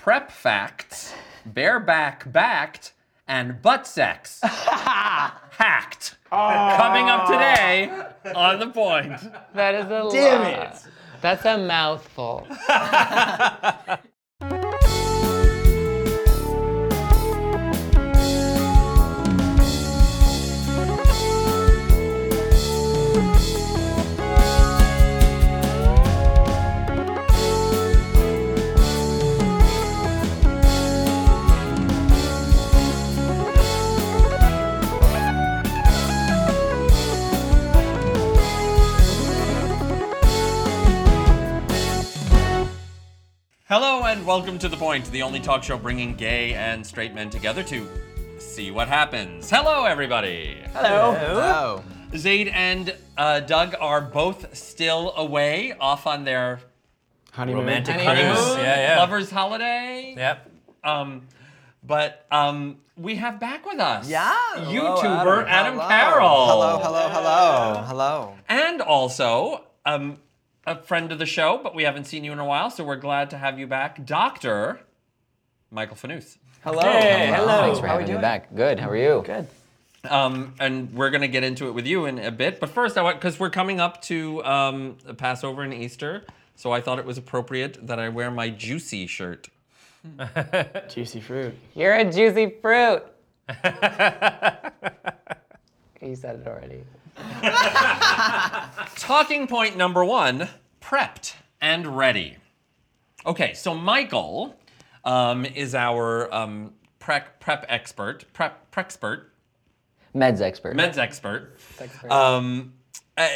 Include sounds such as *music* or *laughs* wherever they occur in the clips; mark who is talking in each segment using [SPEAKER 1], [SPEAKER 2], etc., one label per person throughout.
[SPEAKER 1] prep facts, bareback backed, and butt sex. *laughs* Hacked. Coming up today on the point.
[SPEAKER 2] That is a
[SPEAKER 3] Damn
[SPEAKER 2] lot.
[SPEAKER 3] it.
[SPEAKER 2] That's a mouthful. *laughs*
[SPEAKER 1] Hello and welcome to The Point, the only talk show bringing gay and straight men together to see what happens. Hello, everybody.
[SPEAKER 3] Hello.
[SPEAKER 4] Hello.
[SPEAKER 1] Zaid and uh, Doug are both still away, off on their
[SPEAKER 3] Honeymoon.
[SPEAKER 4] Romantic
[SPEAKER 2] Honeymoon.
[SPEAKER 4] cruise. Yeah, yeah.
[SPEAKER 1] lovers' holiday.
[SPEAKER 4] Yep.
[SPEAKER 1] Um, but um, we have back with us,
[SPEAKER 4] Yeah.
[SPEAKER 1] YouTuber Adam,
[SPEAKER 4] Hello.
[SPEAKER 1] Carroll.
[SPEAKER 4] Hello, hello, hello, hello.
[SPEAKER 1] and also um, a friend of the show, but we haven't seen you in a while, so we're glad to have you back, Doctor Michael Fanous.
[SPEAKER 3] Hello.
[SPEAKER 4] Hey, hello.
[SPEAKER 2] Thanks for
[SPEAKER 4] How we
[SPEAKER 2] having me
[SPEAKER 4] doing?
[SPEAKER 2] back. Good. How are you?
[SPEAKER 4] Good.
[SPEAKER 1] Um, and we're gonna get into it with you in a bit, but first, I want because we're coming up to um, Passover and Easter, so I thought it was appropriate that I wear my juicy shirt. *laughs*
[SPEAKER 3] Juicy fruit.
[SPEAKER 2] You're a juicy fruit. *laughs* you said it already. *laughs*
[SPEAKER 1] Talking point number one: prepped and ready. Okay, so Michael um, is our um, prep prep expert, prep prexpert,
[SPEAKER 2] Meds expert.
[SPEAKER 1] meds expert.
[SPEAKER 2] expert.
[SPEAKER 1] Um, uh,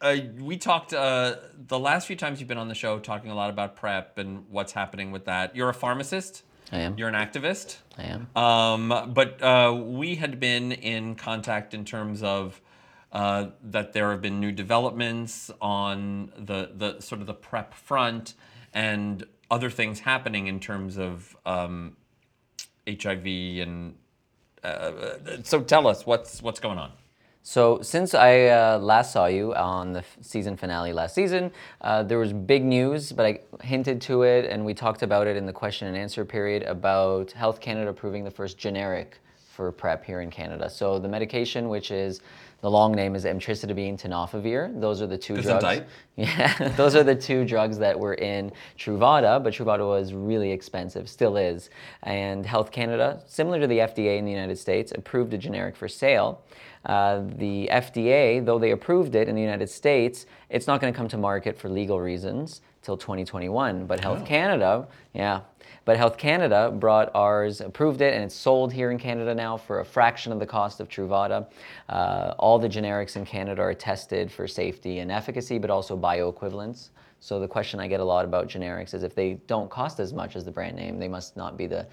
[SPEAKER 1] uh, we talked uh, the last few times you've been on the show talking a lot about prep and what's happening with that. You're a pharmacist.
[SPEAKER 2] I am.
[SPEAKER 1] You're an activist.
[SPEAKER 2] I am.
[SPEAKER 1] Um, but uh, we had been in contact in terms of uh, that there have been new developments on the, the sort of the prep front and other things happening in terms of um, HIV and uh, so tell us what's what's going on.
[SPEAKER 2] So since I uh, last saw you on the f- season finale last season, uh, there was big news, but I hinted to it, and we talked about it in the question and answer period about Health Canada approving the first generic for PrEP here in Canada. So the medication, which is the long name is emtricitabine tenofovir. Those are the two drugs.
[SPEAKER 1] Gesundheit. *laughs*
[SPEAKER 2] Yeah, *laughs* those are the two drugs that were in Truvada, but Truvada was really expensive, still is. And Health Canada, similar to the FDA in the United States, approved a generic for sale. Uh, the FDA, though they approved it in the United States, it's not going to come to market for legal reasons till 2021. But Health Canada, yeah, but Health Canada brought ours, approved it, and it's sold here in Canada now for a fraction of the cost of Truvada. Uh, all the generics in Canada are tested for safety and efficacy, but also bioequivalence. So the question I get a lot about generics is if they don't cost as much as the brand name, they must not be the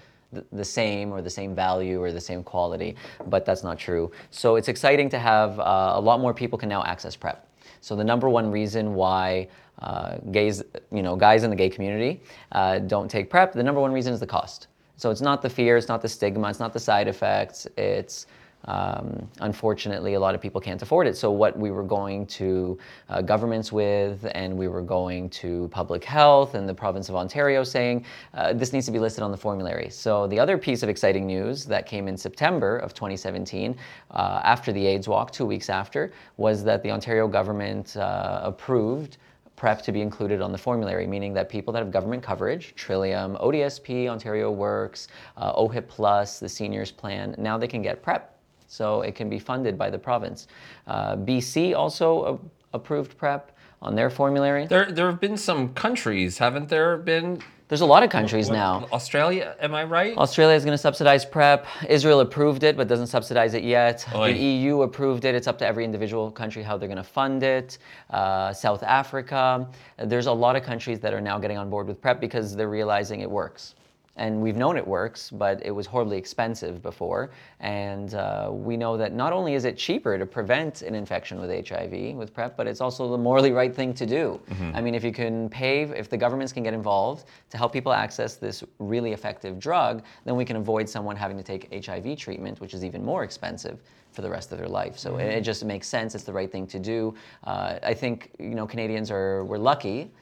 [SPEAKER 2] the- same or the same value or the same quality, but that's not true. So it's exciting to have uh, a lot more people can now access PrEP. So the number one reason why uh, gays, you know, guys in the gay community uh, don't take PrEP, the number one reason is the cost. So it's not the fear, it's not the stigma, it's not the side effects. It's um, unfortunately a lot of people can't afford it. So what we were going to uh, governments with, and we were going to public health and the province of Ontario, saying uh, this needs to be listed on the formulary. So the other piece of exciting news that came in September of 2017, uh, after the AIDS walk, two weeks after, was that the Ontario government uh, approved PrEP to be included on the formulary, meaning that people that have government coverage, Trillium, ODSP, Ontario Works, uh, OHIP Plus, the seniors plan, now they can get PrEP. So it can be funded by the province. Uh, BC also a- approved PrEP on their formulary.
[SPEAKER 1] There, there have been some countries, haven't there been?
[SPEAKER 2] There's a lot of countries now.
[SPEAKER 1] Australia, am I right?
[SPEAKER 2] Australia is going to subsidize PrEP. Israel approved it, but doesn't subsidize it yet.
[SPEAKER 1] Oy.
[SPEAKER 2] The EU approved it. It's up to every individual country how they're going to fund it. Uh, South Africa. There's a lot of countries that are now getting on board with PrEP because they're realizing it works. And we've known it works, but it was horribly expensive before. And uh, we know that not only is it cheaper to prevent an infection with HIV with PrEP, but it's also the morally right thing to do. I mean, if you can pay, if the governments can get involved to help people access this really effective drug, then we can avoid someone having to take HIV treatment, which is even more expensive for the rest of their life. So it, it just makes sense. It's the right thing to do. Uh, I think you know Canadians are we're lucky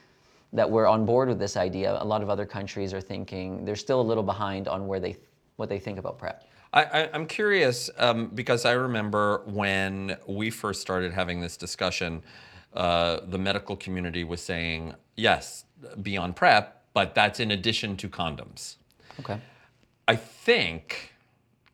[SPEAKER 2] that we're on board with this idea. A lot of other countries are thinking they're still a little behind on where they what they think about PrEP.
[SPEAKER 1] I, I, I'm curious um, because I remember when we first started having this discussion, uh, the medical community was saying, yes, be on PrEP, but that's in addition to condoms.
[SPEAKER 2] Okay.
[SPEAKER 1] I think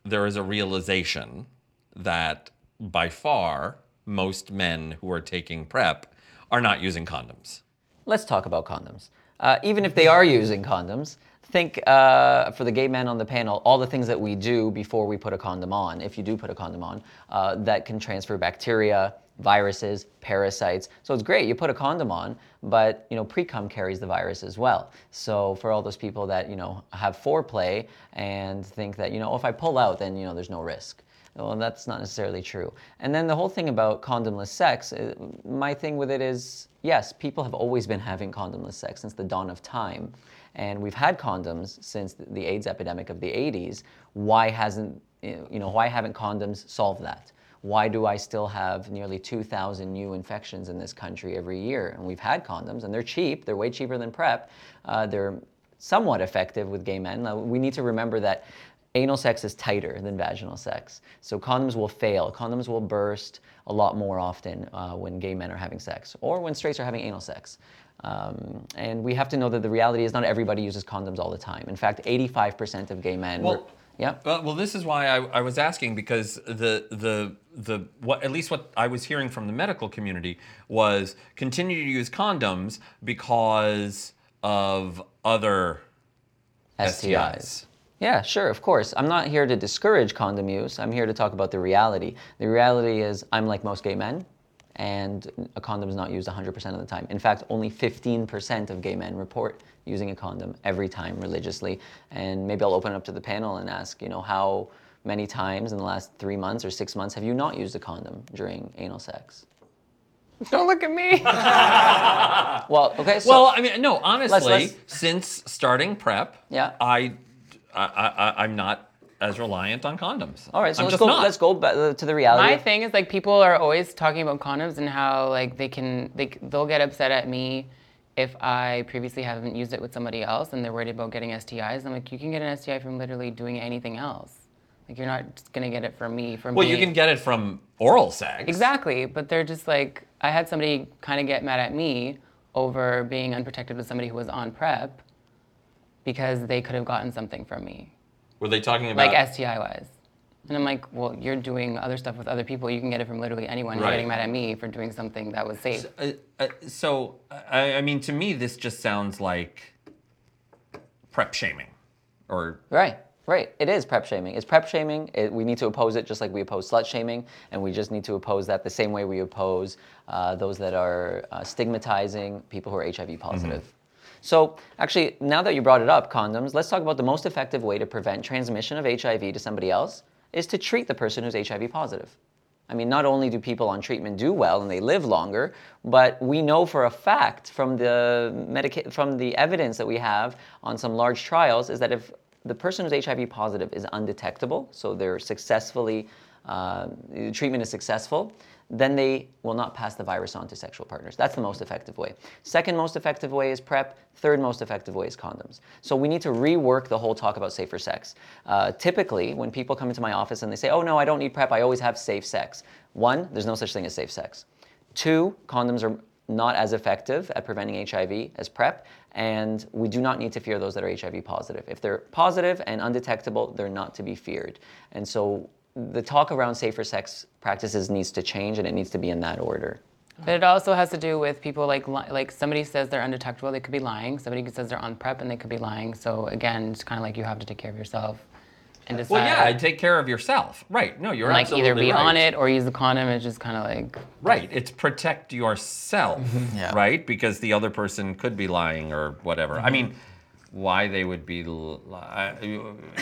[SPEAKER 1] there is a realization that by far most men who are taking PrEP are not using condoms.
[SPEAKER 2] Let's talk about condoms. Uh, even if they are using condoms, think uh, for the gay men on the panel, all the things that we do before we put a condom on, if you do put a condom on, uh, that can transfer bacteria, viruses, parasites. So it's great, you put a condom on, but you know, pre-cum carries the virus as well. So for all those people that, you know, have foreplay and think that, you know, if I pull out, then, you know, there's no risk. Well, that's not necessarily true. And then the whole thing about condomless sex, uh, my thing with it is yes, people have always been having condomless sex since the dawn of time. And we've had condoms since the AIDS epidemic of the 80s. Why hasn't, you know, why haven't condoms solved that? Why do I still have nearly 2,000 new infections in this country every year? And we've had condoms, and they're cheap. They're way cheaper than PrEP. Uh, they're somewhat effective with gay men. We need to remember that anal sex is tighter than vaginal sex. So condoms will fail. Condoms will burst a lot more often uh, when gay men are having sex or when straights are having anal sex. Um, and we have to know that the reality is not everybody uses condoms all the time. In fact, 85% of gay men.
[SPEAKER 1] Well,
[SPEAKER 2] were, yeah.
[SPEAKER 1] Well, well, this is why I, I was asking because the the the what at least what I was hearing from the medical community was continue to use condoms because of other STIs.
[SPEAKER 2] Yeah, sure, of course. I'm not here to discourage condom use. I'm here to talk about the reality. The reality is, I'm like most gay men, and a condom is not used 100% of the time. In fact, only 15% of gay men report using a condom every time religiously. And maybe I'll open it up to the panel and ask, you know, how many times in the last three months or six months have you not used a condom during anal sex?
[SPEAKER 5] Don't look at me. *laughs* *laughs*
[SPEAKER 2] Well, okay, so.
[SPEAKER 1] Well, I mean, no, honestly,
[SPEAKER 2] let's-
[SPEAKER 1] since starting prep,
[SPEAKER 2] Yeah.
[SPEAKER 1] I, I, I, I'm not as reliant on condoms.
[SPEAKER 2] all right, so
[SPEAKER 1] I'm
[SPEAKER 2] let's
[SPEAKER 1] just
[SPEAKER 2] go,
[SPEAKER 1] not.
[SPEAKER 2] let's go back to the reality.
[SPEAKER 5] My thing is like people are always talking about condoms and how like they can they they'll get upset at me if I previously haven't used it with somebody else and they're worried about getting STIs. I'm like, you can get an STI from literally doing anything else. Like you're not just gonna get it from me from
[SPEAKER 1] Well, you can get it from oral sex.
[SPEAKER 5] Exactly, but they're just like I had somebody kind of get mad at me over being unprotected with somebody who was on prep because they could have gotten something from me,
[SPEAKER 1] Were they talking about?
[SPEAKER 5] like STI wise. And I'm like, well, you're doing other stuff with other people. You can get it from literally anyone. You're
[SPEAKER 1] Right.
[SPEAKER 5] getting mad at me for doing something that was safe.
[SPEAKER 1] Uh, uh, so, I, I mean, to me, this just sounds like prep shaming, or
[SPEAKER 2] Right, right. It is prep shaming. It's prep shaming. It, we need to oppose it just like we oppose slut shaming, and we just need to oppose that the same way we oppose uh, those that are uh, stigmatizing people who are HIV positive. So, actually, now that you brought it up, condoms, let's talk about the most effective way to prevent transmission of HIV to somebody else is to treat the person who's HIV positive. I mean, not only do people on treatment do well and they live longer, but we know for a fact from the medica- from the evidence that we have on some large trials is that if the person who's HIV positive is undetectable, so they're successfully uh, treatment is successful, then they will not pass the virus on to sexual partners. That's the most effective way. Second most effective way is PrEP. Third most effective way is condoms. So we need to rework the whole talk about safer sex. Uh, typically, when people come into my office and they say, oh no, I don't need PrEP, I always have safe sex. One, there's no such thing as safe sex. Two, condoms are not as effective at preventing HIV as PrEP, and we do not need to fear those that are HIV positive. If they're positive and undetectable, they're not to be feared. And so the talk around safer sex practices needs to change, and it needs to be in that order.
[SPEAKER 5] But it also has to do with people like like somebody says they're undetectable, they could be lying. Somebody says they're on prep and they could be lying. So again, it's kind of like you have to take care of yourself and decide.
[SPEAKER 1] well, yeah, take care of yourself. Right? No, you're
[SPEAKER 5] like
[SPEAKER 1] absolutely
[SPEAKER 5] either be
[SPEAKER 1] right.
[SPEAKER 5] on it or use the condom. It's just kind of like
[SPEAKER 1] Right. It's protect yourself. *laughs*
[SPEAKER 4] Yeah.
[SPEAKER 1] Right? Because the other person could be lying or whatever. I mm-hmm. mean, why they would be, li-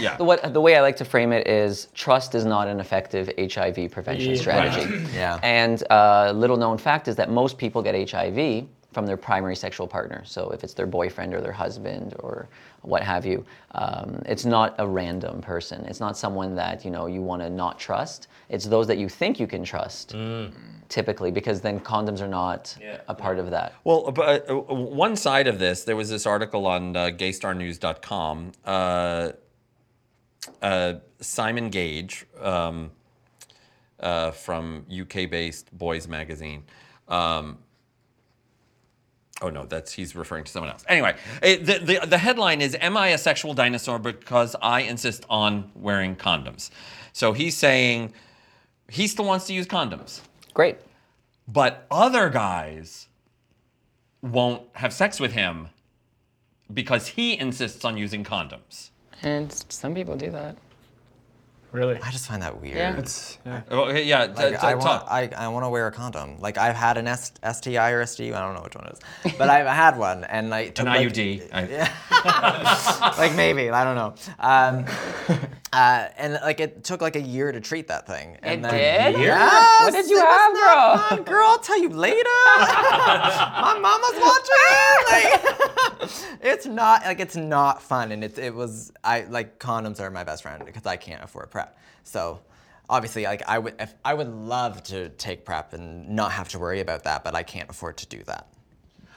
[SPEAKER 1] yeah.
[SPEAKER 2] The, what, the way I like to frame it is trust is not an effective HIV prevention strategy. *laughs*
[SPEAKER 4] Yeah.
[SPEAKER 2] And uh, little known fact is that most people get HIV from their primary sexual partner. So if it's their boyfriend or their husband or what have you, um, it's not a random person. It's not someone that you know you want to not trust. It's those that you think you can trust, typically, because then condoms are not a part of that.
[SPEAKER 1] Well, but uh, one side of this, there was this article on uh, gaystarnews.com. Uh, uh, Simon Gage um, uh, from UK-based Boys Magazine. Um, oh no, that's he's referring to someone else. Anyway, it, the, the the headline is "Am I a sexual dinosaur because I insist on wearing condoms?" So he's saying he still wants to use condoms
[SPEAKER 2] Great.
[SPEAKER 1] but other guys won't have sex with him because he insists on using condoms.
[SPEAKER 5] And some people do that.
[SPEAKER 3] Really?
[SPEAKER 4] I just find that weird.
[SPEAKER 5] Yeah.
[SPEAKER 3] It's yeah.
[SPEAKER 1] Oh, okay, yeah, t-
[SPEAKER 4] Like,
[SPEAKER 1] t-
[SPEAKER 4] I want. I, I want to wear a condom. Like I've had an S- STI or STU, I don't know which one it is, but I've had one, and like took
[SPEAKER 1] An
[SPEAKER 4] like,
[SPEAKER 1] IUD. I- *laughs* *laughs*
[SPEAKER 4] like maybe I don't know. Um, uh, and like it took like a year to treat that thing. And
[SPEAKER 5] It
[SPEAKER 4] then,
[SPEAKER 5] did?
[SPEAKER 4] Yes,
[SPEAKER 5] What did you
[SPEAKER 4] it was
[SPEAKER 5] have,
[SPEAKER 4] not
[SPEAKER 5] bro?
[SPEAKER 4] fun, girl, I'll tell you later. *laughs* My mama's watching. Like, *laughs* it's not like it's not fun, and it it was I like condoms are my best friend because I can't afford prep. So. Obviously, like I would, if, I would love to take prep and not have to worry about that, but I can't afford to do that.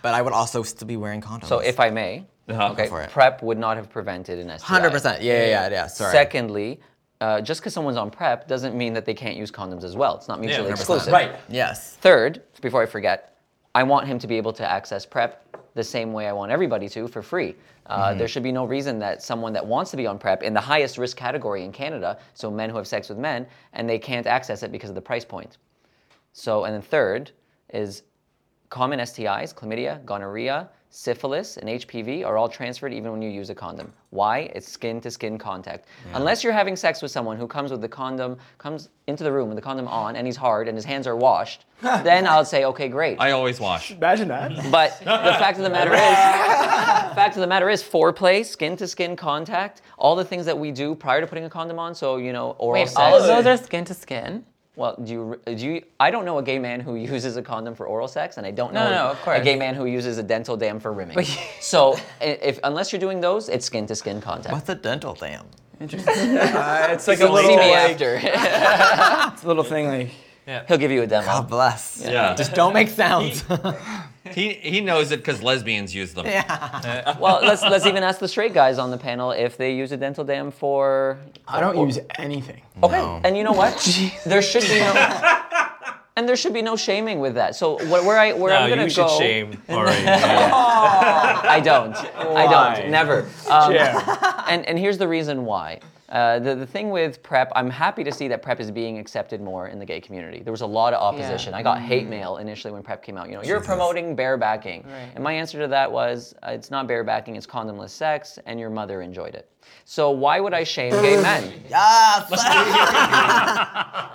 [SPEAKER 4] But I would also still be wearing condoms.
[SPEAKER 2] So if I may,
[SPEAKER 1] Uh-huh.
[SPEAKER 2] okay,
[SPEAKER 4] Go for it.
[SPEAKER 2] PrEP would not have prevented an STI.
[SPEAKER 4] hundred percent, yeah, yeah, yeah, yeah. Sorry.
[SPEAKER 2] Secondly, uh, just because someone's on PrEP doesn't mean that they can't use condoms as well. It's not mutually
[SPEAKER 4] 100%.
[SPEAKER 2] exclusive.
[SPEAKER 1] Right.
[SPEAKER 4] Yes.
[SPEAKER 2] Third, before I forget, I want him to be able to access PrEP the same way I want everybody to for free. Uh, There should be no reason that someone that wants to be on PrEP in the highest risk category in Canada, so men who have sex with men, and they can't access it because of the price point. So, and then third is common STIs, chlamydia, gonorrhea, syphilis, and HPV are all transferred even when you use a condom. Why? It's skin to skin contact. Unless you're having sex with someone who comes with the condom, comes into the room with the condom on, and he's hard and his hands are washed, *laughs* then I'll say, okay, great.
[SPEAKER 1] I always wash.
[SPEAKER 3] Imagine that. *laughs*
[SPEAKER 2] But the fact of the matter is, the fact of the matter is, foreplay, skin to skin contact, all the things that we do prior to putting a condom on. So you know, oral
[SPEAKER 5] Wait,
[SPEAKER 2] sex.
[SPEAKER 5] all of those are skin to skin?
[SPEAKER 2] Well, do you, do you? I don't know a gay man who *laughs* uses a condom for oral sex, and I don't know
[SPEAKER 5] no, of
[SPEAKER 2] a gay man who uses a dental dam for rimming. so, *laughs* if unless you're doing those, it's skin to skin contact.
[SPEAKER 4] What's a dental dam? *laughs*
[SPEAKER 3] Uh, it's like a
[SPEAKER 2] See
[SPEAKER 3] little,
[SPEAKER 2] me
[SPEAKER 3] like,
[SPEAKER 2] after.
[SPEAKER 3] it's a little thing like.
[SPEAKER 2] He'll give you a demo.
[SPEAKER 4] God bless.
[SPEAKER 1] Yeah.
[SPEAKER 4] Just don't make sounds.
[SPEAKER 1] He he knows it because lesbians use them. Yeah. *laughs*
[SPEAKER 2] Well, let's let's even ask the straight guys on the panel if they use a dental dam for.
[SPEAKER 3] I don't use anything.
[SPEAKER 2] Okay, and you know what? *laughs* there should be no. And there should be no shaming with that. So where, where I where
[SPEAKER 6] No,
[SPEAKER 2] I'm gonna
[SPEAKER 6] you should
[SPEAKER 2] go,
[SPEAKER 6] shame *laughs* already.
[SPEAKER 2] I don't. I don't. Never. Um,
[SPEAKER 3] Yeah.
[SPEAKER 2] and, and here's the reason why. Uh, the, the thing with PrEP, I'm happy to see that PrEP is being accepted more in the gay community. There was a lot of opposition. I got hate mail initially when PrEP came out. You know, you're promoting barebacking.
[SPEAKER 5] Right.
[SPEAKER 2] And my answer to that was, uh, it's not barebacking, it's condomless sex, and your mother enjoyed it. So why would I shame gay *laughs* men?
[SPEAKER 4] yes.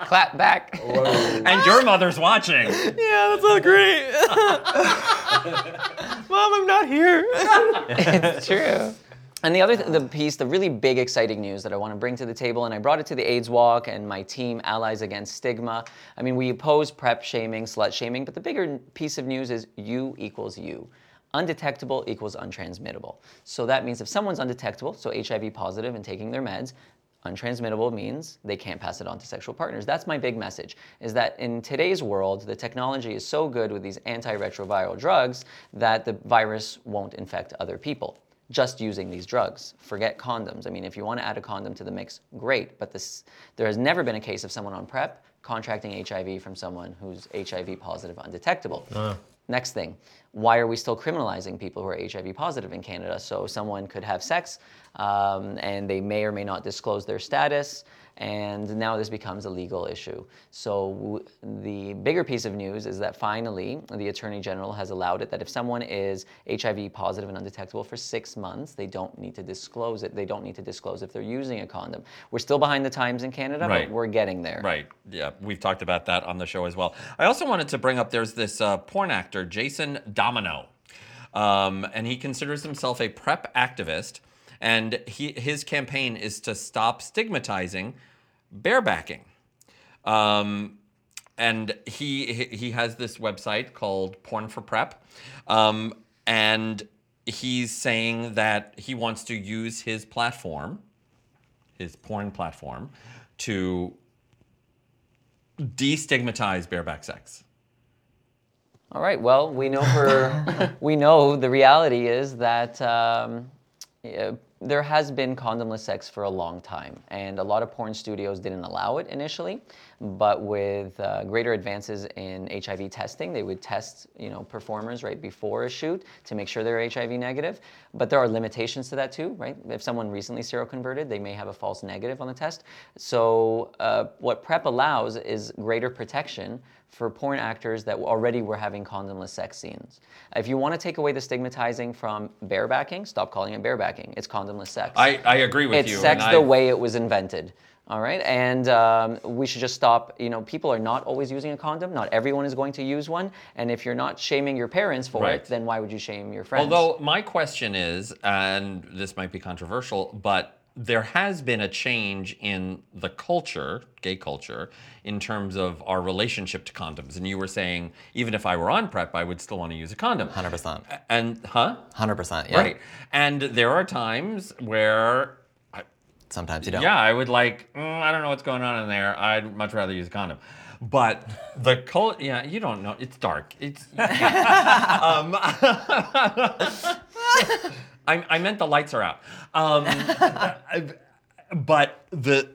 [SPEAKER 5] Clap back.
[SPEAKER 1] And your mother's watching.
[SPEAKER 4] yeah, that's so great. *laughs* Mom, I'm not here. *laughs*
[SPEAKER 5] it's true.
[SPEAKER 2] And the other th- the piece, the really big exciting news that I want to bring to the table, and I brought it to the AIDS Walk and my team, Allies Against Stigma. I mean, we oppose PrEP shaming, slut shaming, but the bigger piece of news is U equals U. Undetectable equals untransmittable. So that means if someone's undetectable, so HIV positive and taking their meds, untransmittable means they can't pass it on to sexual partners. That's my big message, is that in today's world, the technology is so good with these antiretroviral drugs that the virus won't infect other people just using these drugs. Forget condoms. I mean, if you want to add a condom to the mix, great. But this, there has never been a case of someone on PrEP contracting HIV from someone who's HIV positive undetectable. Next thing, why are we still criminalizing people who are HIV positive in Canada? So someone could have sex um, and they may or may not disclose their status, and now this becomes a legal issue. So w- the bigger piece of news is that finally the Attorney General has allowed it that if someone is HIV positive and undetectable for six months, they don't need to disclose it. They don't need to disclose if they're using a condom. We're still behind the times in Canada,
[SPEAKER 1] Right.
[SPEAKER 2] but we're getting there.
[SPEAKER 1] Right. Yeah, we've talked about that on the show as well. I also wanted to bring up there's this uh, porn actor, Jason Domino. Um, and he considers himself a PrEP activist. And he, his campaign is to stop stigmatizing barebacking. Um, and he he- he has this website called Porn for Prep, um, and he's saying that he wants to use his platform, his porn platform, to destigmatize bareback sex.
[SPEAKER 2] All right. Well, we know for *laughs* we know the reality is that um, there has been condomless sex for a long time, and a lot of porn studios didn't allow it initially. But with uh, greater advances in HIV testing, they would test you know performers right before a shoot to make sure they're HIV negative. But there are limitations to that too, right? If someone recently seroconverted, they may have a false negative on the test. So uh, what PrEP allows is greater protection for porn actors that already were having condomless sex scenes. If you want to take away the stigmatizing from barebacking, stop calling it barebacking. It's condomless sex.
[SPEAKER 1] I, I agree with
[SPEAKER 2] it's
[SPEAKER 1] you.
[SPEAKER 2] sex
[SPEAKER 1] and
[SPEAKER 2] the
[SPEAKER 1] I-
[SPEAKER 2] way it was invented. All right, and um, we should just stop. You know, people are not always using a condom. Not everyone is going to use one. And if you're not shaming your parents for
[SPEAKER 1] Right.
[SPEAKER 2] it, then why would you shame your friends?
[SPEAKER 1] Although my question is, and this might be controversial, but there has been a change in the culture, gay culture, in terms of our relationship to condoms. And you were saying, even if I were on PrEP, I would still want to use a condom.
[SPEAKER 4] 100%.
[SPEAKER 1] And, huh?
[SPEAKER 4] 100%. Yeah.
[SPEAKER 1] Right. And there are times where, I,
[SPEAKER 4] Sometimes you don't.
[SPEAKER 1] yeah, I would like, "Mm, I don't know what's going on in there. I'd much rather use a condom. But the cult, yeah, you don't know. It's dark. It's. *laughs* um, *laughs* I, I meant the lights are out. Um, *laughs* but the,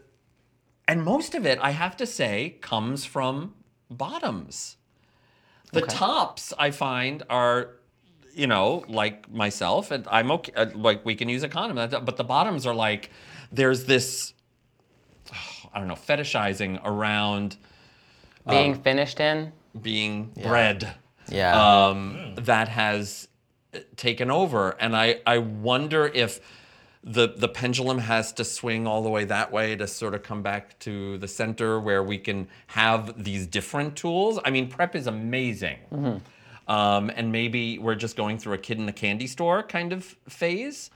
[SPEAKER 1] and most of it, I have to say, comes from bottoms. The tops I find are, you know, like myself, and I'm okay. uh, Like we can use a condom, but the bottoms are like, there's this, *sighs* I don't know, fetishizing around
[SPEAKER 5] Being finished in.
[SPEAKER 1] being bred
[SPEAKER 4] Yeah.
[SPEAKER 1] um, that has taken over. And I, I wonder if the, the pendulum has to swing all the way that way to sort of come back to the center where we can have these different tools. I mean, PrEP is amazing. Um, and maybe we're just going through a kid in a candy store kind of phase.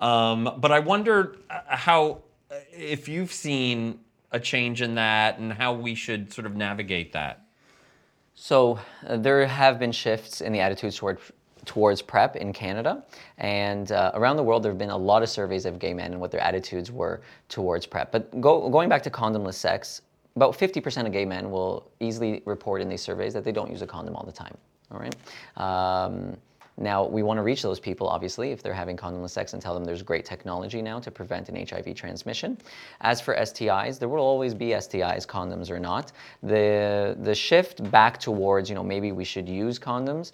[SPEAKER 1] Um, but I wonder uh, how, if you've seen a change in that and how we should sort of navigate that.
[SPEAKER 2] So uh, there have been shifts in the attitudes toward towards PrEP in Canada, and uh, around the world there have been a lot of surveys of gay men and what their attitudes were towards PrEP. But go, going back to condomless sex, about 50% of gay men will easily report in these surveys that they don't use a condom all the time. All right. Um, now, we want to reach those people, obviously, if they're having condomless sex and tell them there's great technology now to prevent an HIV transmission. As for STIs, there will always be STIs, condoms or not. The, the shift back towards, you know, maybe we should use condoms,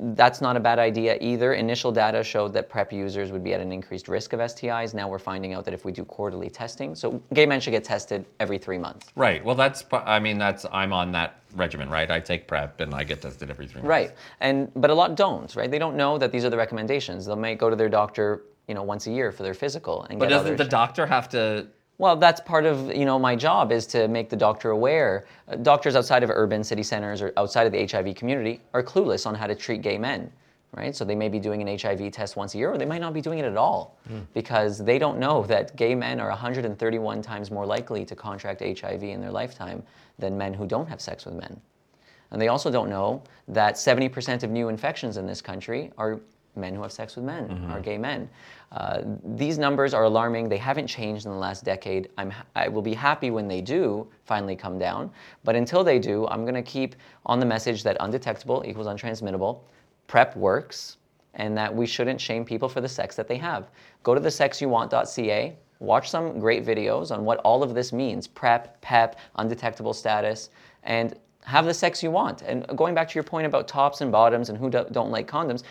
[SPEAKER 2] that's not a bad idea either. Initial data showed that PrEP users would be at an increased risk of STIs. Now we're finding out that if we do quarterly testing, so gay men should get tested every three months.
[SPEAKER 1] Right. Well, that's. I mean, that's. I'm on that regimen, right? I take prep and I get tested every three months.
[SPEAKER 2] Right. And but a lot don't, right? They don't know that these are the recommendations. They may go to their doctor, you know, once a year for their physical and
[SPEAKER 1] But
[SPEAKER 2] get
[SPEAKER 1] doesn't the doctor have to?
[SPEAKER 2] Well, that's part of you know my job is to make the doctor aware. Uh, doctors outside of urban city centers or outside of the HIV community are clueless on how to treat gay men, right? So they may be doing an HIV test once a year, or they might not be doing it at all, because they don't know that gay men are 131 times more likely to contract HIV in their lifetime than men who don't have sex with men. And they also don't know that 70% of new infections in this country are men who have sex with men, are gay men. Uh, these numbers are alarming. They haven't changed in the last decade. I'm, I will be happy when they do finally come down. But until they do, I'm going to keep on the message that undetectable equals untransmittable. PrEP works, and that we shouldn't shame people for the sex that they have. Go to thesexyouwant.ca, watch some great videos on what all of this means PrEP, PEP, undetectable status, and have the sex you want. And going back to your point about tops and bottoms and who do- don't like condoms,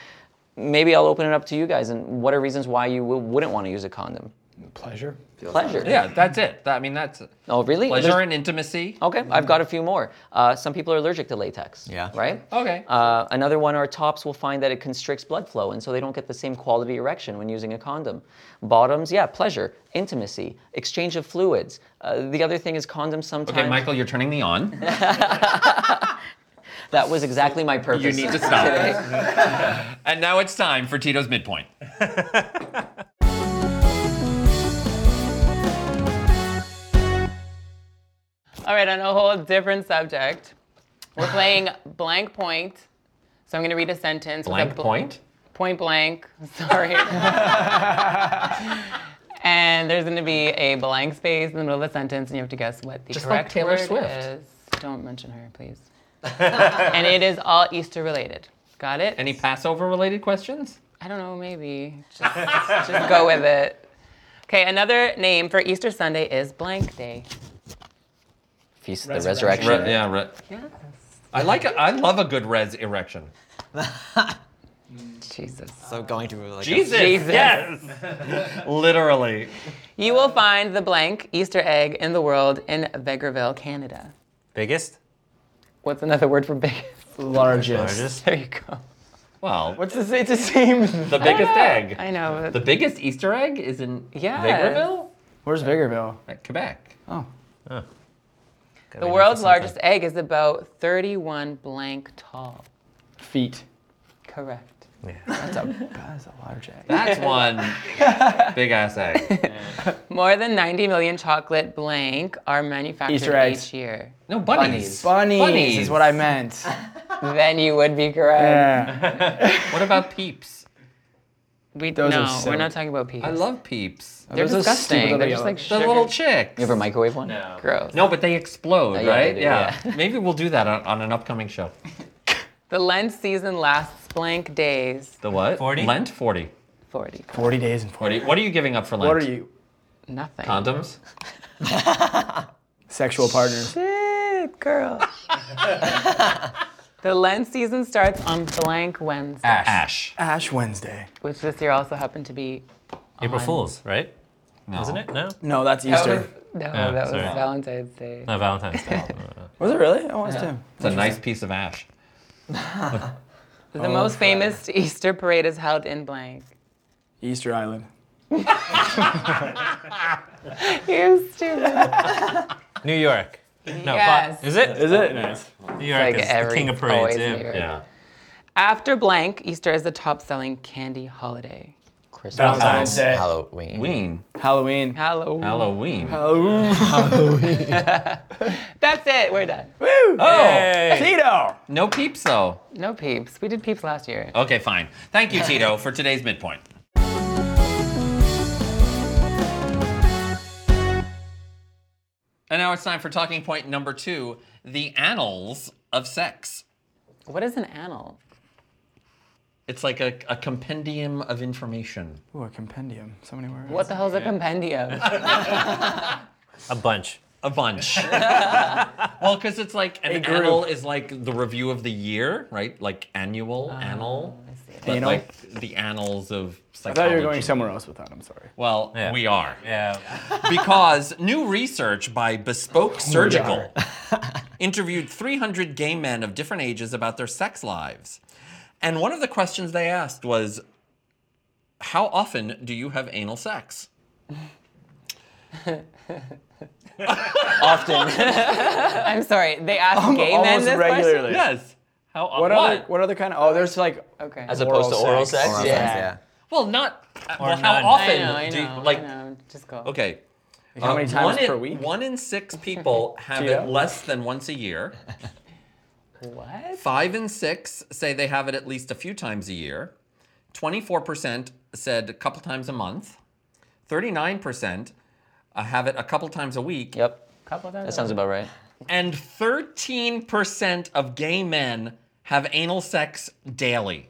[SPEAKER 2] maybe I'll open it up to you guys. And what are reasons why you w- wouldn't want to use a condom?
[SPEAKER 3] Pleasure.
[SPEAKER 2] Pleasure.
[SPEAKER 1] Yeah, that's it. That- I mean, that's
[SPEAKER 2] Oh, really?
[SPEAKER 1] pleasure
[SPEAKER 2] There's-
[SPEAKER 1] and intimacy.
[SPEAKER 2] Okay, I've got a few more. Uh, some people are allergic to latex.
[SPEAKER 4] Yeah.
[SPEAKER 2] Right?
[SPEAKER 1] Okay.
[SPEAKER 2] Uh, another one are tops will find that it constricts blood flow, and so they don't get the same quality erection when using a condom. Bottoms, yeah, pleasure, intimacy, exchange of fluids. Uh, the other thing is condoms sometimes.
[SPEAKER 1] Okay, Michael, you're turning me on. *laughs* *laughs*
[SPEAKER 2] That was exactly my purpose.
[SPEAKER 1] You need to stop. *laughs*
[SPEAKER 2] today.
[SPEAKER 1] and now it's time for Tito's midpoint. *laughs*
[SPEAKER 5] All right, on a whole different subject. We're playing blank point. So I'm going to read a sentence. with a
[SPEAKER 1] Blank
[SPEAKER 5] bl-
[SPEAKER 1] point.
[SPEAKER 5] Point blank. *laughs* Sorry. and there's going to be a blank space in the middle of the sentence, and you have to guess what the
[SPEAKER 1] Just like
[SPEAKER 5] correct
[SPEAKER 1] Taylor
[SPEAKER 5] word
[SPEAKER 1] Swift.
[SPEAKER 5] is. Don't mention her, please. *laughs* and it is all Easter related. Got it?
[SPEAKER 1] Any Passover related questions?
[SPEAKER 5] I don't know, maybe. Just, just go with it. Okay, another name for Easter Sunday is blank day.
[SPEAKER 2] Feast of the
[SPEAKER 3] Resurrection.
[SPEAKER 2] Resurrection.
[SPEAKER 1] Re- yeah. Re-
[SPEAKER 5] Yes.
[SPEAKER 1] I like. A, I love a good res erection. *laughs*
[SPEAKER 5] Jesus.
[SPEAKER 4] So going to like a-
[SPEAKER 1] Jesus.
[SPEAKER 5] Jesus.
[SPEAKER 1] Yes. *laughs* Literally.
[SPEAKER 5] You will find the blank Easter egg in the world in Vegreville, Canada.
[SPEAKER 6] Biggest?
[SPEAKER 5] What's another word for biggest?
[SPEAKER 3] Largest.
[SPEAKER 6] Largest?
[SPEAKER 5] There you go.
[SPEAKER 1] Well,
[SPEAKER 3] What's the it's the same?
[SPEAKER 1] the biggest egg.
[SPEAKER 5] I know. but-
[SPEAKER 1] The biggest Easter egg is in
[SPEAKER 5] Yes.
[SPEAKER 1] Vegreville,
[SPEAKER 3] Where's Vickerville?
[SPEAKER 1] at Quebec.
[SPEAKER 3] Oh.
[SPEAKER 5] The world's largest egg is about 31 blank tall.
[SPEAKER 3] Feet.
[SPEAKER 5] Correct.
[SPEAKER 3] That's a that's a large egg.
[SPEAKER 1] That's one *laughs* big ass egg. *laughs*
[SPEAKER 5] More than 90 million chocolate blank are manufactured
[SPEAKER 3] Easter eggs.
[SPEAKER 5] each year.
[SPEAKER 1] No bunnies.
[SPEAKER 3] Bunnies,
[SPEAKER 1] Bunnies.
[SPEAKER 3] is what I meant. *laughs*
[SPEAKER 5] Then you would be correct.
[SPEAKER 3] Yeah.
[SPEAKER 1] What about peeps?
[SPEAKER 5] We
[SPEAKER 3] Those are
[SPEAKER 5] no,
[SPEAKER 3] so-
[SPEAKER 5] we're not talking about peas.
[SPEAKER 1] I love peeps.
[SPEAKER 5] Oh, They're
[SPEAKER 3] Those are
[SPEAKER 5] disgusting.
[SPEAKER 3] stupid
[SPEAKER 5] They're
[SPEAKER 3] little
[SPEAKER 5] just like
[SPEAKER 1] The
[SPEAKER 5] sugar.
[SPEAKER 1] little chicks.
[SPEAKER 2] You ever microwave one? No.
[SPEAKER 5] gross.
[SPEAKER 1] No, but they explode, oh,
[SPEAKER 2] yeah,
[SPEAKER 1] right?
[SPEAKER 2] they do, yeah.
[SPEAKER 1] Maybe we'll do that on, on an upcoming show.
[SPEAKER 5] The Lent season lasts blank days.
[SPEAKER 1] The what?
[SPEAKER 6] 40?
[SPEAKER 1] Lent 40.
[SPEAKER 5] 40.
[SPEAKER 3] 40 days and 40.
[SPEAKER 1] What are you, what are you giving up for Lent?
[SPEAKER 3] What are you?
[SPEAKER 5] Nothing.
[SPEAKER 1] Condoms? *laughs*
[SPEAKER 3] Sexual partners.
[SPEAKER 5] Shit, girl. *laughs* the Lent season starts on blank Wednesday,
[SPEAKER 1] Ash.
[SPEAKER 3] Ash Wednesday.
[SPEAKER 5] which this year also happened to be.
[SPEAKER 6] April
[SPEAKER 5] on-
[SPEAKER 6] Fool's, right?
[SPEAKER 1] No.
[SPEAKER 6] Isn't it? No?
[SPEAKER 3] No, that's
[SPEAKER 5] That
[SPEAKER 3] Easter.
[SPEAKER 5] was, no,
[SPEAKER 6] Yeah,
[SPEAKER 5] that was
[SPEAKER 6] sorry.
[SPEAKER 5] Valentine's Day.
[SPEAKER 6] No, Valentine's Day. *laughs*
[SPEAKER 3] Was it really? I was too.
[SPEAKER 1] It's a nice piece of ash.
[SPEAKER 5] The oh, most famous *laughs* Easter parade is held in blank.
[SPEAKER 3] Easter Island. *laughs*
[SPEAKER 5] You're stupid. *laughs*
[SPEAKER 6] New York. No,
[SPEAKER 5] Yes.
[SPEAKER 6] Bo- is it?
[SPEAKER 3] Is it? Nice.
[SPEAKER 6] New York
[SPEAKER 5] like
[SPEAKER 6] is the king of parades. Yeah.
[SPEAKER 1] Yeah.
[SPEAKER 5] After blank, Easter is the top selling candy holiday.
[SPEAKER 2] Christmas.
[SPEAKER 3] Valentine's Day.
[SPEAKER 4] Halloween.
[SPEAKER 1] Ween.
[SPEAKER 3] Halloween.
[SPEAKER 5] Halloween.
[SPEAKER 1] Halloween. *laughs*
[SPEAKER 5] That's it. We're done.
[SPEAKER 3] Woo!
[SPEAKER 1] Oh,
[SPEAKER 3] Tito!
[SPEAKER 1] no peeps though.
[SPEAKER 5] No peeps. We did peeps last year.
[SPEAKER 1] Okay, fine. Thank you, Tito, for today's midpoint. And now it's time for talking point number two the annals of sex.
[SPEAKER 5] What is an annal?
[SPEAKER 1] It's like a, a compendium of information.
[SPEAKER 3] Ooh, a compendium. So many words.
[SPEAKER 5] What the hell is a compendium?
[SPEAKER 6] A bunch.
[SPEAKER 1] A bunch. *laughs* well, because it's like an
[SPEAKER 3] group.
[SPEAKER 1] annal is like the review of the year, right? Like annual, oh, annal. But
[SPEAKER 3] Anal?
[SPEAKER 1] like the annals of
[SPEAKER 3] I
[SPEAKER 1] psychology.
[SPEAKER 3] thought you were going somewhere else with that. I'm sorry.
[SPEAKER 1] Well,
[SPEAKER 6] Yeah.
[SPEAKER 1] we are.
[SPEAKER 6] Yeah. *laughs*
[SPEAKER 1] because new research by Bespoke Surgical *laughs* interviewed 300 gay men of different ages about their sex lives. And one of the questions they asked was How often do you have anal sex? *laughs*
[SPEAKER 3] Often. *laughs*
[SPEAKER 5] I'm sorry. They asked gay men
[SPEAKER 3] Almost
[SPEAKER 5] this
[SPEAKER 3] regularly.
[SPEAKER 1] Yes. How
[SPEAKER 3] What,
[SPEAKER 1] what?
[SPEAKER 3] other what other kind of? Oh, there's like.
[SPEAKER 5] Okay.
[SPEAKER 2] As opposed to oral sex?
[SPEAKER 4] Oral
[SPEAKER 2] yeah.
[SPEAKER 4] sex, yeah.
[SPEAKER 1] Well, not. uh,
[SPEAKER 6] Or
[SPEAKER 1] well, how often
[SPEAKER 5] I know, I
[SPEAKER 1] do you,
[SPEAKER 5] know,
[SPEAKER 1] like?
[SPEAKER 5] I know. Just go.
[SPEAKER 1] Okay.
[SPEAKER 3] how many times
[SPEAKER 1] one
[SPEAKER 3] per
[SPEAKER 1] in,
[SPEAKER 3] week?
[SPEAKER 1] One in six people *laughs* have
[SPEAKER 3] Tito?
[SPEAKER 1] it less than once a year.
[SPEAKER 5] What?
[SPEAKER 1] Five and six say they have it at least a few times a year. 24% said a couple times a month. 39% uh, have it a couple times a week.
[SPEAKER 2] Yep.
[SPEAKER 5] Couple times.
[SPEAKER 2] That sounds about right.
[SPEAKER 1] And 13% of gay men have anal sex daily.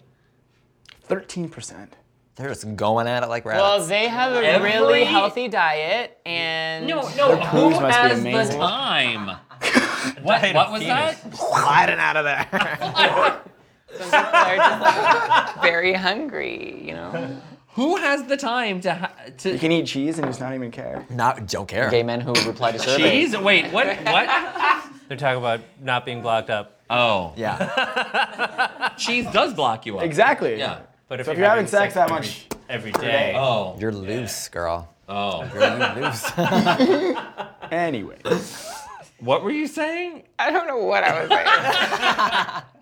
[SPEAKER 3] Thirteen percent.
[SPEAKER 4] They're just going at it like
[SPEAKER 5] Well, they have a
[SPEAKER 1] Every-
[SPEAKER 5] really healthy diet, and
[SPEAKER 1] No, no, who
[SPEAKER 3] boobs must be
[SPEAKER 1] has the
[SPEAKER 3] amazing.
[SPEAKER 1] time? *laughs* what, what was that? *laughs*
[SPEAKER 4] Sliding out of there. *laughs*
[SPEAKER 5] some people are just very hungry. You know.
[SPEAKER 1] Who has the time to ha- to
[SPEAKER 3] You can eat cheese and just not even care.
[SPEAKER 4] Not don't care.
[SPEAKER 2] Gay men who reply to surveys.
[SPEAKER 1] cheese? Wait, what? What?
[SPEAKER 6] They're talking about not being blocked up.
[SPEAKER 1] Oh,
[SPEAKER 4] Yeah.
[SPEAKER 1] cheese does block you up.
[SPEAKER 3] Exactly.
[SPEAKER 1] Yeah.
[SPEAKER 6] But if,
[SPEAKER 3] So
[SPEAKER 6] you're,
[SPEAKER 3] you're having sex that
[SPEAKER 6] every-
[SPEAKER 3] much,
[SPEAKER 6] every day,
[SPEAKER 1] Oh.
[SPEAKER 4] You're loose, girl.
[SPEAKER 1] Oh.
[SPEAKER 4] You're loose.
[SPEAKER 3] anyway.
[SPEAKER 1] What were you saying?
[SPEAKER 5] I don't know what I was saying. *laughs*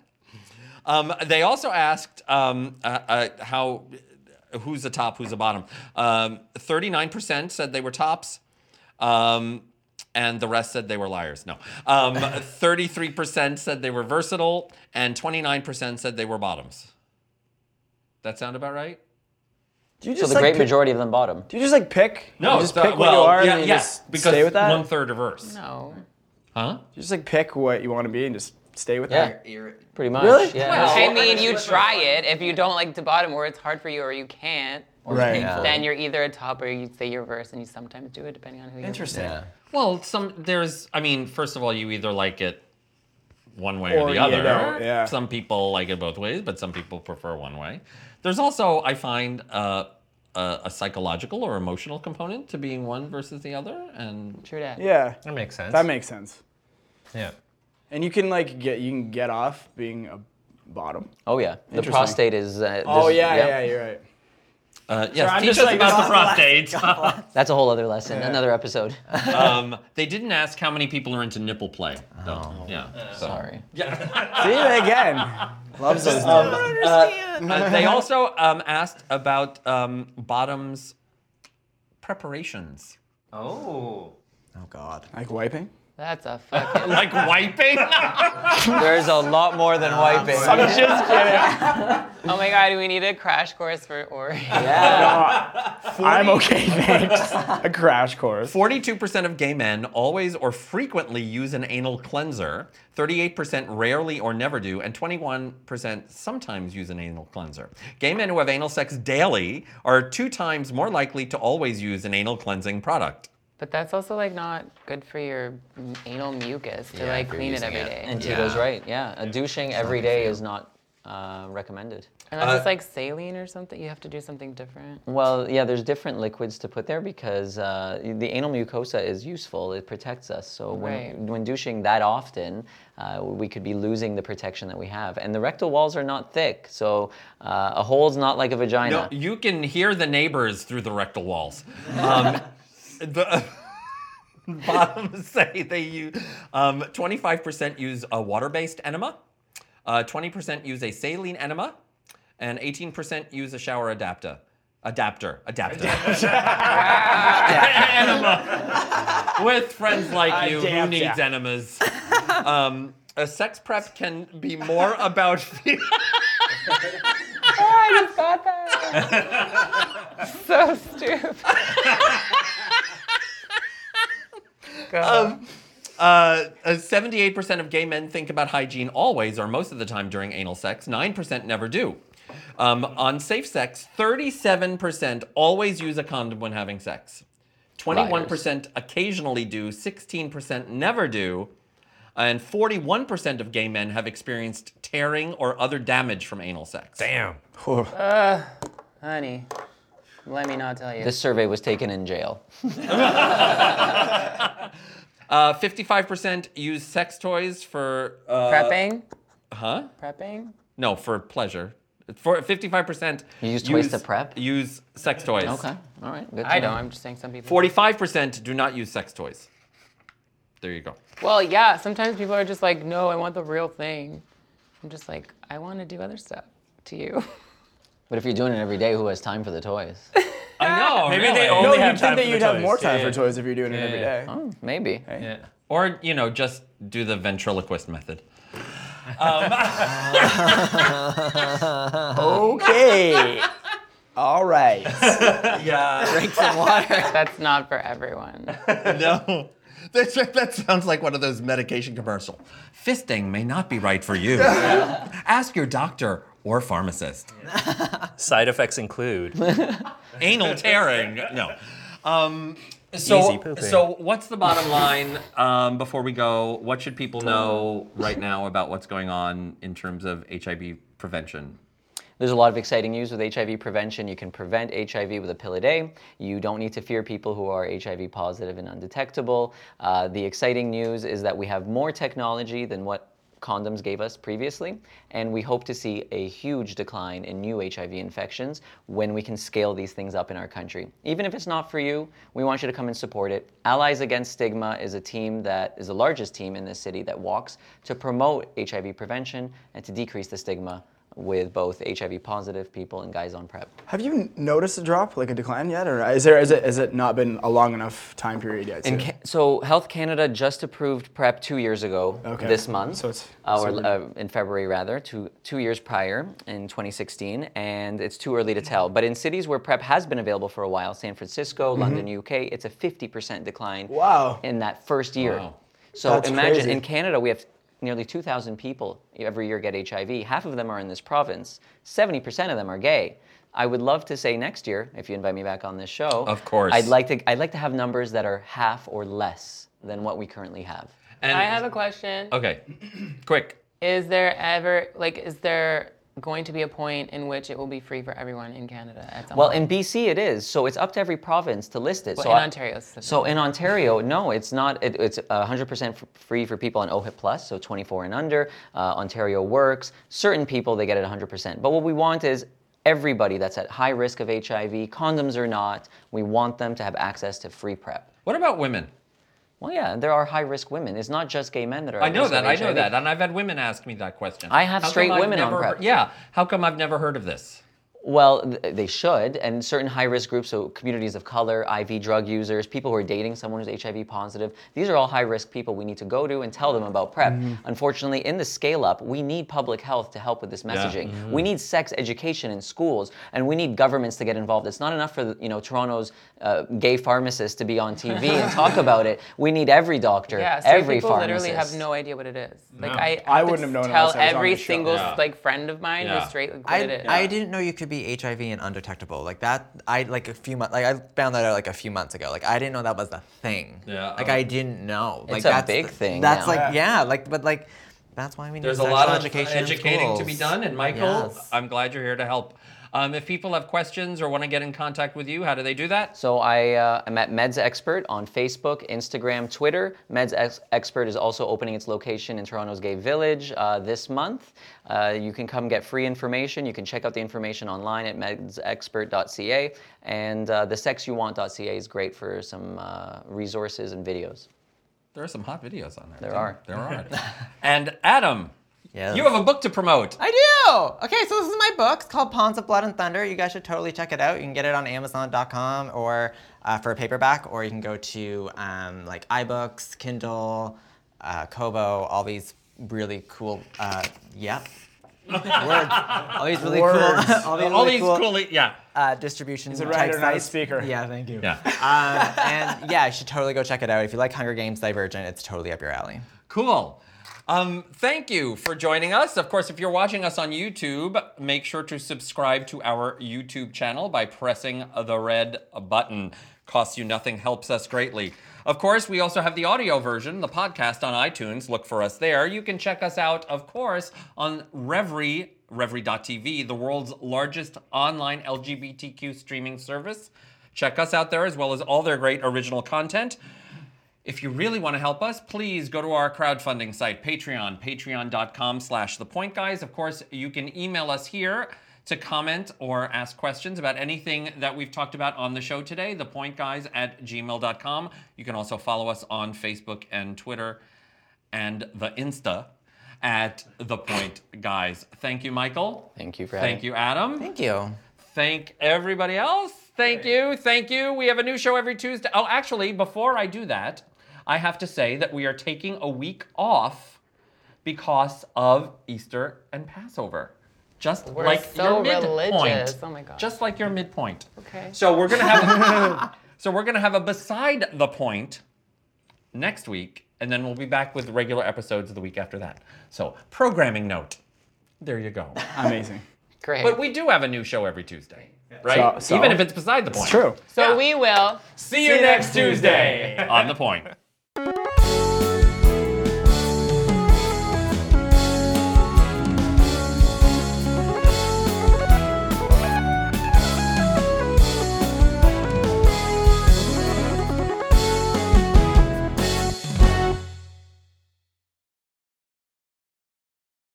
[SPEAKER 1] Um, they also asked um, uh, uh, how, who's the top, who's the bottom. Um, 39% said they were tops. Um, and the rest said they were liars. No. Um, *laughs* 33% said they were versatile, and 29% said they were bottoms. That sound about right?
[SPEAKER 3] Do you
[SPEAKER 2] So
[SPEAKER 3] just
[SPEAKER 2] the
[SPEAKER 3] like
[SPEAKER 2] great
[SPEAKER 3] pick-
[SPEAKER 2] majority of them bottom.
[SPEAKER 3] Do you just like pick? you just
[SPEAKER 1] so-
[SPEAKER 3] pick what
[SPEAKER 1] well,
[SPEAKER 3] you are
[SPEAKER 1] yeah,
[SPEAKER 3] and you
[SPEAKER 1] yeah,
[SPEAKER 3] just
[SPEAKER 1] because
[SPEAKER 3] stay with that.
[SPEAKER 1] one third are verse.
[SPEAKER 5] No.
[SPEAKER 1] Huh?
[SPEAKER 3] You just like pick what you want to be and just stay with
[SPEAKER 2] Yeah.
[SPEAKER 3] that.
[SPEAKER 2] Pretty much.
[SPEAKER 3] Really?
[SPEAKER 2] Yeah.
[SPEAKER 5] I mean, you try it. If you don't like the bottom, or it's hard for you, or you can't,
[SPEAKER 3] Right.
[SPEAKER 2] painful.
[SPEAKER 5] then you're either a top or you say you're verse, and you sometimes do it depending on who you're. with.
[SPEAKER 3] Interesting.
[SPEAKER 4] Yeah.
[SPEAKER 1] Well, some there's. I mean, first of all, you either like it one way or,
[SPEAKER 3] Or
[SPEAKER 1] the
[SPEAKER 3] you
[SPEAKER 1] other.
[SPEAKER 3] don't, yeah.
[SPEAKER 1] Some people like it both ways, but some people prefer one way. There's also, I find, uh, a, a psychological or emotional component to being one versus the other, and
[SPEAKER 5] True that.
[SPEAKER 3] Yeah,
[SPEAKER 6] That makes sense.
[SPEAKER 3] that makes sense.
[SPEAKER 6] Yeah.
[SPEAKER 3] And you can like get you can get off being a bottom.
[SPEAKER 2] Oh yeah. The
[SPEAKER 3] Interesting.
[SPEAKER 2] prostate is. Uh,
[SPEAKER 3] Oh
[SPEAKER 2] this-
[SPEAKER 3] yeah, yeah, you're right.
[SPEAKER 1] uh, yes,
[SPEAKER 3] I'm
[SPEAKER 1] teach
[SPEAKER 3] just
[SPEAKER 1] us
[SPEAKER 3] like-
[SPEAKER 1] about the prostate. *laughs*
[SPEAKER 2] That's a whole other lesson. Another episode. *laughs*
[SPEAKER 1] um, they didn't ask how many people are into nipple play, though. Yeah. so-
[SPEAKER 2] Sorry. *laughs*
[SPEAKER 3] See that again. Loves those.
[SPEAKER 1] Uh, they also um, asked about um, bottoms preparations.
[SPEAKER 6] Oh.
[SPEAKER 4] Oh God.
[SPEAKER 3] like wiping.
[SPEAKER 5] That's a fucking.
[SPEAKER 1] Like *laughs* wiping?
[SPEAKER 2] There's a lot more than wiping.
[SPEAKER 3] I'm just kidding.
[SPEAKER 5] oh my god, we need a crash course for Ori.
[SPEAKER 2] Yeah. *laughs*
[SPEAKER 3] I'm okay, thanks. a crash course.
[SPEAKER 1] 42% of gay men always or frequently use an anal cleanser. 38% rarely or never do, and 21% sometimes use an anal cleanser. Gay men who have anal sex daily are two times more likely to always use an anal cleansing product.
[SPEAKER 5] But that's also like not good for your anal mucus to
[SPEAKER 4] Yeah,
[SPEAKER 5] like
[SPEAKER 4] if you're
[SPEAKER 5] clean it
[SPEAKER 4] using
[SPEAKER 5] every
[SPEAKER 4] it.
[SPEAKER 5] day.
[SPEAKER 2] And
[SPEAKER 5] And,
[SPEAKER 2] Tito's
[SPEAKER 4] Yeah.
[SPEAKER 2] right. Yeah. A douching every day is not uh, recommended.
[SPEAKER 5] unless
[SPEAKER 1] Uh,
[SPEAKER 5] it's like saline or something, you have to do something different.
[SPEAKER 2] Well, yeah, there's different liquids to put there because uh, the anal mucosa is useful. It protects us. So when,
[SPEAKER 5] Right.
[SPEAKER 2] when douching that often, uh, we could be losing the protection that we have. And the rectal walls are not thick, so uh, a hole's not like a vagina.
[SPEAKER 1] No, you can hear the neighbors through the rectal walls. Um, the *laughs* bottoms say they use um, 25% use a water-based enema, uh, 20% use a saline enema, and 18% use a shower adapter. Adapter, adapter. *laughs* enema. With friends like you who
[SPEAKER 3] Adapter.
[SPEAKER 1] needs enemas. Um, a sex prep can be more about. *laughs*
[SPEAKER 5] I just got that. So stupid.
[SPEAKER 1] Um, uh, uh, 78% of gay men think about hygiene always or most of the time during anal sex. 9% never do. Um, on safe sex, 37% always use a condom when having sex. 21% occasionally do, 16% never do, and 41% of gay men have experienced tearing or other damage from anal sex.
[SPEAKER 6] Damn.
[SPEAKER 5] Honey, let me not tell you.
[SPEAKER 2] This survey was taken in jail. *laughs*
[SPEAKER 1] Uh, 55% use sex toys for. Uh,
[SPEAKER 5] prepping?
[SPEAKER 1] Huh?
[SPEAKER 5] Prepping?
[SPEAKER 1] No, for pleasure. For 55%.
[SPEAKER 2] You use toys to prep?
[SPEAKER 1] Use sex toys.
[SPEAKER 2] Okay. All right. Good. to
[SPEAKER 5] I
[SPEAKER 2] know.
[SPEAKER 5] don't. I'm just saying some people.
[SPEAKER 1] 45% do not use sex toys. There you go.
[SPEAKER 5] Well, yeah. Sometimes people are just like, no, I want the real thing. I'm just like, I want to do other stuff to you.
[SPEAKER 2] But if you're doing it every day, who has time for the toys? *laughs*
[SPEAKER 1] I know.
[SPEAKER 6] Maybe
[SPEAKER 1] really.
[SPEAKER 6] they
[SPEAKER 3] No,
[SPEAKER 6] only
[SPEAKER 3] you'd
[SPEAKER 6] have
[SPEAKER 3] think
[SPEAKER 6] time
[SPEAKER 3] that
[SPEAKER 6] for
[SPEAKER 3] you'd
[SPEAKER 6] the
[SPEAKER 3] have
[SPEAKER 6] toys.
[SPEAKER 3] more time
[SPEAKER 6] Yeah,
[SPEAKER 3] for toys if you're doing it
[SPEAKER 6] Yeah,
[SPEAKER 3] every
[SPEAKER 6] yeah.
[SPEAKER 3] day.
[SPEAKER 2] Oh, maybe.
[SPEAKER 6] Yeah.
[SPEAKER 1] Or, you know, just do the ventriloquist method.
[SPEAKER 3] Um, *laughs* *laughs* okay. All right.
[SPEAKER 1] Yeah.
[SPEAKER 2] Drink some water.
[SPEAKER 5] That's not for everyone.
[SPEAKER 1] no. *laughs* That's, that sounds like one of those medication commercial. Fisting may not be right for you. *laughs* Ask your doctor or pharmacist. *laughs*
[SPEAKER 6] Side effects include
[SPEAKER 1] Anal tearing. No. Um, so,
[SPEAKER 6] Easy pooping.
[SPEAKER 1] so what's the bottom line um, before we go? What should people know right now about what's going on in terms of HIV prevention?
[SPEAKER 2] There's a lot of exciting news with HIV prevention. You can prevent HIV with a pill a day. You don't need to fear people who are HIV positive and undetectable. Uh, the exciting news is that we have more technology than what condoms gave us previously, and we hope to see a huge decline in new HIV infections when we can scale these things up in our country. Even if it's not for you, we want you to come and support it. Allies Against Stigma is a team that is the largest team in this city that walks to promote HIV prevention and to decrease the stigma with both HIV positive people and guys on PrEP.
[SPEAKER 3] Have you noticed a drop, like a decline yet, or is there is it is it not been a long enough time period yet?
[SPEAKER 2] In Ca- so Health Canada just approved PrEP two years ago
[SPEAKER 3] Okay.
[SPEAKER 2] this month,
[SPEAKER 3] So it's-
[SPEAKER 2] uh, or uh, in February rather, two two years prior in 2016, and it's too early to tell. But in cities where PrEP has been available for a while, San Francisco, London, UK, it's a 50% decline
[SPEAKER 3] Mm-hmm. Wow.
[SPEAKER 2] in that first year.
[SPEAKER 1] Wow.
[SPEAKER 2] So
[SPEAKER 3] That's
[SPEAKER 2] imagine
[SPEAKER 3] crazy.
[SPEAKER 2] in Canada we have nearly 2,000 people every year get HIV. Half of them are in this province. 70% of them are gay. I would love to say next year, if you invite me back on this show,
[SPEAKER 1] Of course.
[SPEAKER 2] I'd like to. I'd like to have numbers that are half or less than what we currently have.
[SPEAKER 1] And
[SPEAKER 5] I have a question.
[SPEAKER 1] okay, *clears throat* quick.
[SPEAKER 5] Is there ever like is there going to be a point in which it will be free for everyone in Canada at some
[SPEAKER 2] Well,
[SPEAKER 5] point?
[SPEAKER 2] in BC it is, so it's up to every province to list it.
[SPEAKER 5] Well,
[SPEAKER 2] so
[SPEAKER 5] in
[SPEAKER 2] I-
[SPEAKER 5] Ontario
[SPEAKER 2] So in Ontario, *laughs* no, it's not. It, it's 100% free for people on OHIP plus, so 24 and under. Uh, Ontario works. Certain people they get it 100%. But what we want is everybody that's at high risk of HIV, condoms or not, we want them to have access to free PrEP.
[SPEAKER 1] What about women?
[SPEAKER 2] Well, yeah, there are high risk women. It's not just gay men that are.
[SPEAKER 1] I know that. I know that, and I've had women ask me that question.
[SPEAKER 2] I have
[SPEAKER 1] How
[SPEAKER 2] straight women on
[SPEAKER 1] never-
[SPEAKER 2] PrEP.
[SPEAKER 1] Yeah. How come I've never heard of this?
[SPEAKER 2] Well, th- they should, and certain high-risk groups, so communities of color, IV drug users, people who are dating someone who's HIV positive, these are all high-risk people we need to go to and tell them about PrEP. Unfortunately, in the scale-up, we need public health to help with this messaging. We need sex education in schools, and we need governments to get involved. It's not enough for you know Toronto's uh, gay pharmacist to be on TV and *laughs* talk about it. We need every doctor,
[SPEAKER 5] yeah, straight
[SPEAKER 2] every
[SPEAKER 5] people
[SPEAKER 2] pharmacist.
[SPEAKER 5] literally have no idea what it is. Like
[SPEAKER 6] No.
[SPEAKER 5] I,
[SPEAKER 3] I
[SPEAKER 5] have to
[SPEAKER 3] wouldn't have known
[SPEAKER 5] tell
[SPEAKER 3] unless I was on
[SPEAKER 5] every single
[SPEAKER 1] Yeah.
[SPEAKER 5] like friend of mine
[SPEAKER 1] Yeah.
[SPEAKER 5] who's straight like what
[SPEAKER 4] I,
[SPEAKER 5] it is.
[SPEAKER 4] I didn't know you could be HIV and undetectable like that. I like a few months like I found that out like a few months ago. Like I didn't know that was a thing.
[SPEAKER 1] Yeah,
[SPEAKER 4] Like
[SPEAKER 1] um,
[SPEAKER 4] I didn't know. Like
[SPEAKER 2] It's a
[SPEAKER 4] that's
[SPEAKER 2] big
[SPEAKER 4] the-
[SPEAKER 2] thing
[SPEAKER 4] That's
[SPEAKER 2] now.
[SPEAKER 4] like yeah. Like but like that's why we need
[SPEAKER 1] There's a
[SPEAKER 4] sexual
[SPEAKER 1] lot of
[SPEAKER 4] education in
[SPEAKER 1] educating to be done, and Michael,
[SPEAKER 4] Yes.
[SPEAKER 1] I'm glad you're here to help. Um, if people have questions or want to get in contact with you, how do they do that?
[SPEAKER 2] So I, uh, I'm at Meds Expert on Facebook, Instagram, Twitter. Meds Ex- Expert is also opening its location in Toronto's Gay Village uh, this month. Uh, you can come get free information. You can check out the information online at medsexpert.ca. And uh, the sexyouwant.ca is great for some uh, resources and videos.
[SPEAKER 1] There are some hot videos on there.
[SPEAKER 2] There
[SPEAKER 1] too.
[SPEAKER 2] are.
[SPEAKER 1] There are. *laughs* and Adam,
[SPEAKER 4] Yes.
[SPEAKER 1] you have a book to promote.
[SPEAKER 4] I do. Okay, so this is my book. It's called Pawns of Blood and Thunder. You guys should totally check it out. You can get it on Amazon.com or uh, for a paperback, or you can go to um, like iBooks, Kindle, uh, Kobo, all these really cool. Uh, yeah. *laughs* Words. All these really
[SPEAKER 3] Words.
[SPEAKER 4] cool. all these,
[SPEAKER 1] All
[SPEAKER 4] really
[SPEAKER 1] these
[SPEAKER 4] cool,
[SPEAKER 1] cool, yeah.
[SPEAKER 4] uh, distribution
[SPEAKER 3] He's a
[SPEAKER 4] type
[SPEAKER 3] writer, not a speaker.
[SPEAKER 4] Yeah, thank you.
[SPEAKER 1] Yeah.
[SPEAKER 4] Um, and yeah, you should totally go check it out. If you like Hunger Games Divergent, it's totally up your alley.
[SPEAKER 1] Cool. Um, thank you for joining us. Of course, if you're watching us on YouTube, make sure to subscribe to our YouTube channel by pressing the red button. Costs you nothing, helps us greatly. Of course, we also have the audio version, the podcast on iTunes. Look for us there. You can check us out, of course, on Revry, Revry.tv, the world's largest online LGBTQ streaming service. Check us out there as well as all their great original content. If you really want to help us, please go to our crowdfunding site, Patreon, patreon.com slash the point guys. Of course, you can email us here to comment or ask questions about anything that we've talked about on the show today, thepointguys at gmail.com. You can also follow us on Facebook and Twitter and the Insta at the point guys. Thank you, Michael.
[SPEAKER 2] Thank you for having
[SPEAKER 1] Thank you, Adam.
[SPEAKER 4] Thank you.
[SPEAKER 1] Thank everybody else. Thank you. Thank you. We have a new show every Tuesday. Oh, actually, before I do that, I have to say that we are taking a week off because of Easter and Passover. Just
[SPEAKER 5] We're
[SPEAKER 1] like
[SPEAKER 5] so
[SPEAKER 1] your midpoint.
[SPEAKER 5] religious. Oh my God.
[SPEAKER 1] Just like your midpoint.
[SPEAKER 5] Okay.
[SPEAKER 1] So we're gonna have *laughs* so we're gonna have a beside the point next week, and then we'll be back with regular episodes the week after that. So programming note. There you go.
[SPEAKER 3] Amazing. *laughs*
[SPEAKER 5] Great.
[SPEAKER 1] But we do have a new show every Tuesday, right?
[SPEAKER 3] So- so?
[SPEAKER 1] Even if it's beside the point.
[SPEAKER 3] It's true.
[SPEAKER 5] so
[SPEAKER 1] Yeah.
[SPEAKER 5] we will
[SPEAKER 1] See you next Tuesday on the point. *laughs*